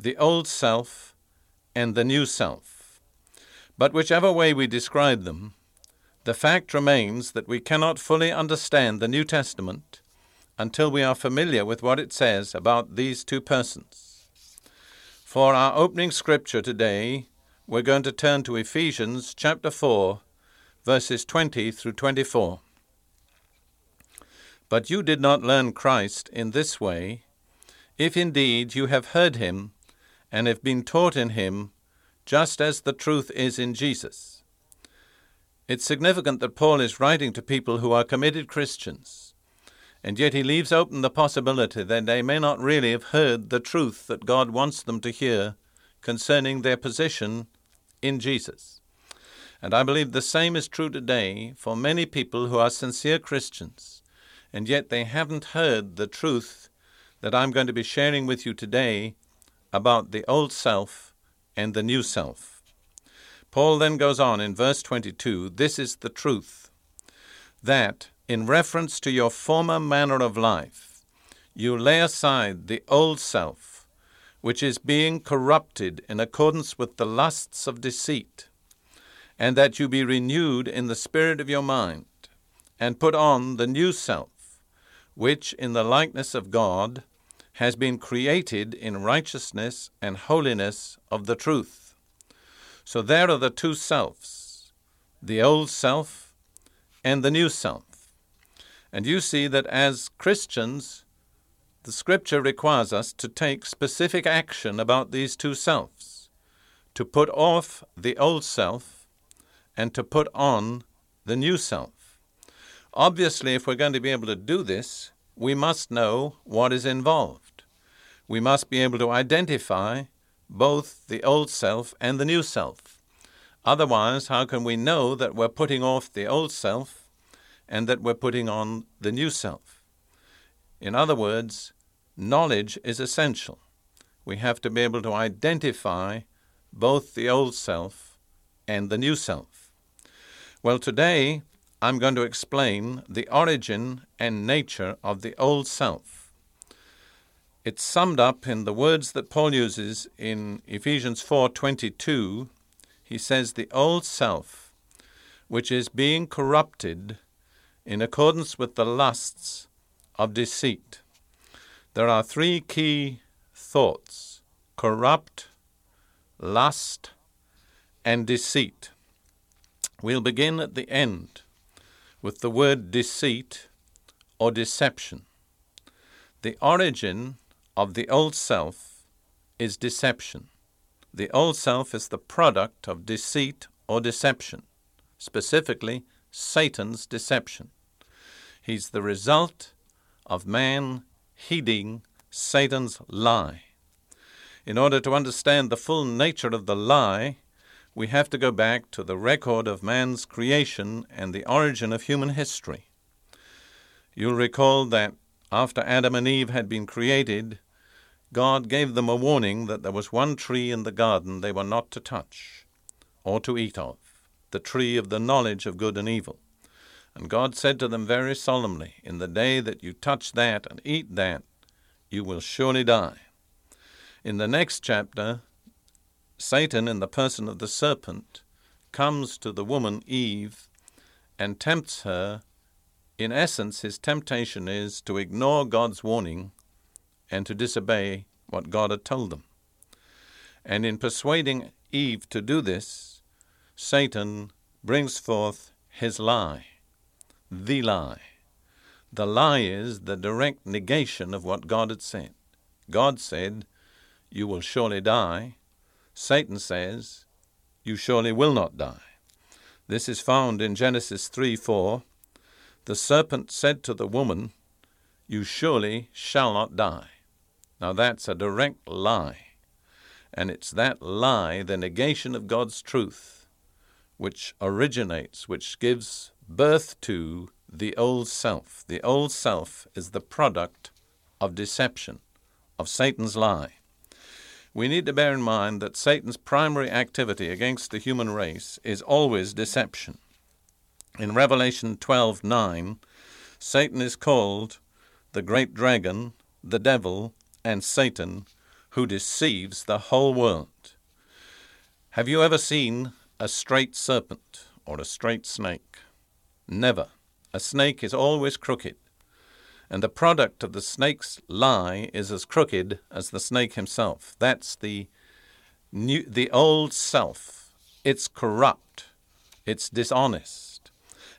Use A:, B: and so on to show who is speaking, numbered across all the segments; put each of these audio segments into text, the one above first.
A: The old self and the new self. But whichever way we describe them, the fact remains that we cannot fully understand the New Testament until we are familiar with what it says about these two persons. For our opening scripture today, we're going to turn to Ephesians chapter 4, verses 20 through 24. But you did not learn Christ in this way, if indeed you have heard him and have been taught in him, just as the truth is in Jesus. It's significant that Paul is writing to people who are committed Christians, and yet he leaves open the possibility that they may not really have heard the truth that God wants them to hear concerning their position in Jesus. And I believe the same is true today for many people who are sincere Christians, and yet they haven't heard the truth that I'm going to be sharing with you today about the old self and the new self. Paul then goes on in verse 22 This is the truth, that in reference to your former manner of life, you lay aside the old self, which is being corrupted in accordance with the lusts of deceit, and that you be renewed in the spirit of your mind, and put on the new self, which in the likeness of God has been created in righteousness and holiness of the truth. So there are the two selves, the old self and the new self. And you see that as Christians, the Scripture requires us to take specific action about these two selves, to put off the old self and to put on the new self. Obviously, if we're going to be able to do this, we must know what is involved we must be able to identify both the old self and the new self. Otherwise, how can we know that we're putting off the old self and that we're putting on the new self? In other words, knowledge is essential. We have to be able to identify both the old self and the new self. Well, today I'm going to explain the origin and nature of the old self. It's summed up in the words that Paul uses in Ephesians 4:22. He says the old self which is being corrupted in accordance with the lusts of deceit. There are three key thoughts corrupt, lust, and deceit. We'll begin at the end with the word deceit or deception. The origin of the old self is deception. The old self is the product of deceit or deception, specifically Satan's deception. He's the result of man heeding Satan's lie. In order to understand the full nature of the lie, we have to go back to the record of man's creation and the origin of human history. You'll recall that after Adam and Eve had been created, God gave them a warning that there was one tree in the garden they were not to touch or to eat of, the tree of the knowledge of good and evil. And God said to them very solemnly, In the day that you touch that and eat that, you will surely die. In the next chapter, Satan, in the person of the serpent, comes to the woman Eve and tempts her. In essence, his temptation is to ignore God's warning and to disobey what God had told them. And in persuading Eve to do this, Satan brings forth his lie, the lie. The lie is the direct negation of what God had said. God said, You will surely die. Satan says, You surely will not die. This is found in Genesis 3 4. The serpent said to the woman, You surely shall not die. Now that's a direct lie. And it's that lie, the negation of God's truth, which originates, which gives birth to the old self. The old self is the product of deception, of Satan's lie. We need to bear in mind that Satan's primary activity against the human race is always deception. In Revelation 12:9, Satan is called the great dragon, the devil, and Satan, who deceives the whole world. Have you ever seen a straight serpent or a straight snake? Never. A snake is always crooked, and the product of the snake's lie is as crooked as the snake himself. That's the new, the old self. It's corrupt. It's dishonest.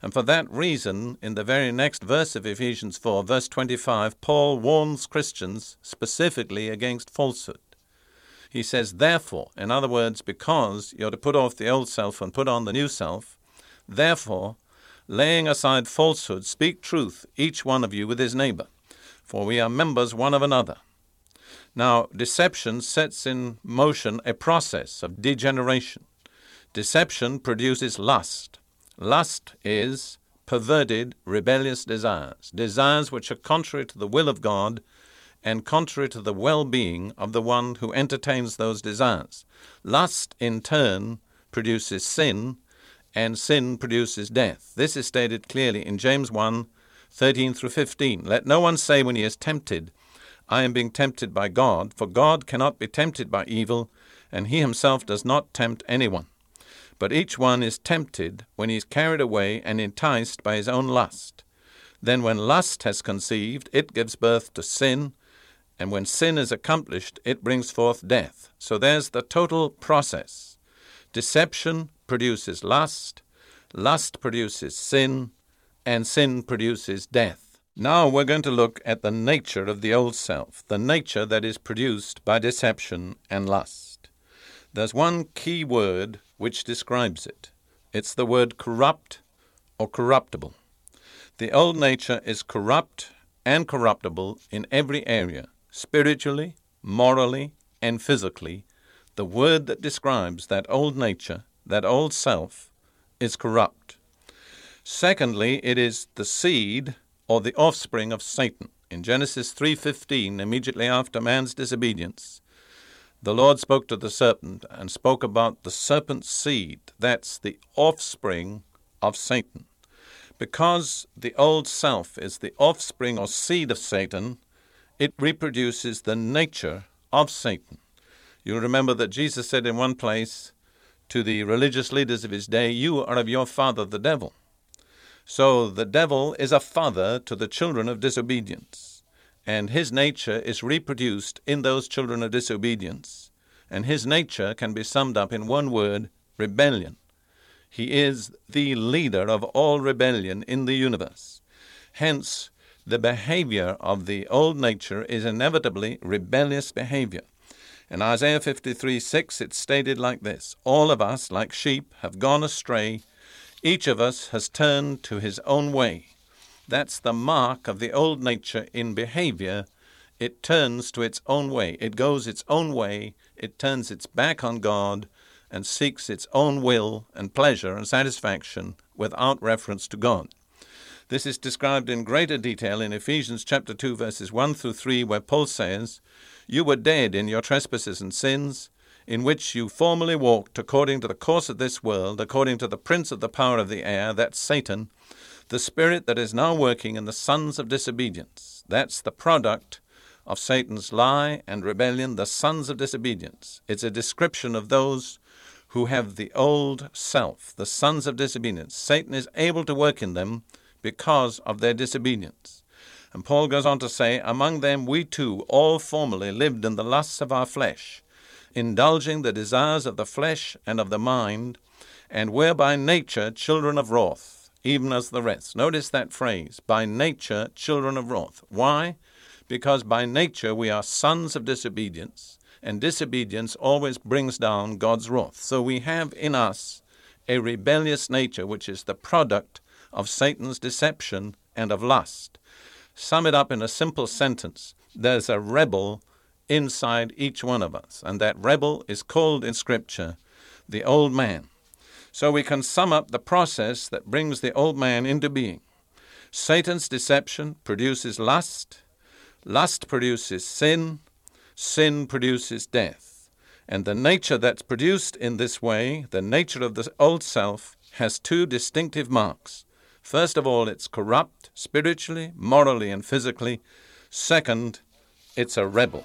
A: And for that reason, in the very next verse of Ephesians 4, verse 25, Paul warns Christians specifically against falsehood. He says, therefore, in other words, because you're to put off the old self and put on the new self, therefore, laying aside falsehood, speak truth, each one of you with his neighbor, for we are members one of another. Now, deception sets in motion a process of degeneration. Deception produces lust. Lust is perverted, rebellious desires, desires which are contrary to the will of God and contrary to the well being of the one who entertains those desires. Lust, in turn, produces sin, and sin produces death. This is stated clearly in James 1 13 through 15. Let no one say when he is tempted, I am being tempted by God, for God cannot be tempted by evil, and he himself does not tempt anyone. But each one is tempted when he is carried away and enticed by his own lust. Then, when lust has conceived, it gives birth to sin, and when sin is accomplished, it brings forth death. So there's the total process. Deception produces lust, lust produces sin, and sin produces death. Now we're going to look at the nature of the old self, the nature that is produced by deception and lust. There's one key word which describes it. It's the word corrupt or corruptible. The old nature is corrupt and corruptible in every area, spiritually, morally, and physically. The word that describes that old nature that old self is corrupt. Secondly, it is the seed or the offspring of Satan. In Genesis 3:15, immediately after man's disobedience, the Lord spoke to the serpent and spoke about the serpent's seed. That's the offspring of Satan. Because the old self is the offspring or seed of Satan, it reproduces the nature of Satan. You remember that Jesus said in one place, to the religious leaders of his day, You are of your father the devil. So the devil is a father to the children of disobedience, and his nature is reproduced in those children of disobedience. And his nature can be summed up in one word rebellion. He is the leader of all rebellion in the universe. Hence, the behavior of the old nature is inevitably rebellious behavior. In Isaiah 53 6, it's stated like this All of us, like sheep, have gone astray. Each of us has turned to his own way. That's the mark of the old nature in behavior. It turns to its own way. It goes its own way. It turns its back on God and seeks its own will and pleasure and satisfaction without reference to God. This is described in greater detail in Ephesians chapter 2 verses 1 through 3 where Paul says, "You were dead in your trespasses and sins, in which you formerly walked according to the course of this world, according to the prince of the power of the air, that Satan, the spirit that is now working in the sons of disobedience." That's the product of Satan's lie and rebellion, the sons of disobedience. It's a description of those who have the old self, the sons of disobedience. Satan is able to work in them because of their disobedience. And Paul goes on to say, Among them we too all formerly lived in the lusts of our flesh, indulging the desires of the flesh and of the mind, and were by nature children of wrath, even as the rest. Notice that phrase, by nature children of wrath. Why? Because by nature we are sons of disobedience, and disobedience always brings down God's wrath. So we have in us a rebellious nature, which is the product of Satan's deception and of lust. sum it up in a simple sentence, there's a rebel inside each one of us, and that rebel is called in Scripture the old man. So we can sum up the process that brings the old man into being. Satan's deception produces lust, lust produces sin, sin produces death. And the nature that's produced in this way, the nature of the old self, has two distinctive marks. First of all, it's corrupt spiritually, morally, and physically. Second, it's a rebel.